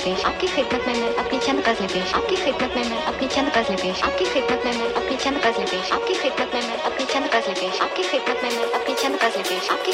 पेश। आपकी खिदमत में मैं अपनी चंद गजलें पेश। आपकी खिदमत में मैं अपनी चंद गजलें पेश। आपकी खिदमत में मैं अपनी चंद गजलें पेश। आपकी खिदमत में मैं अपनी चंद गजलें पेश। आपकी खिदमत में मैं अपनी चंद गजलें पेश। आपकी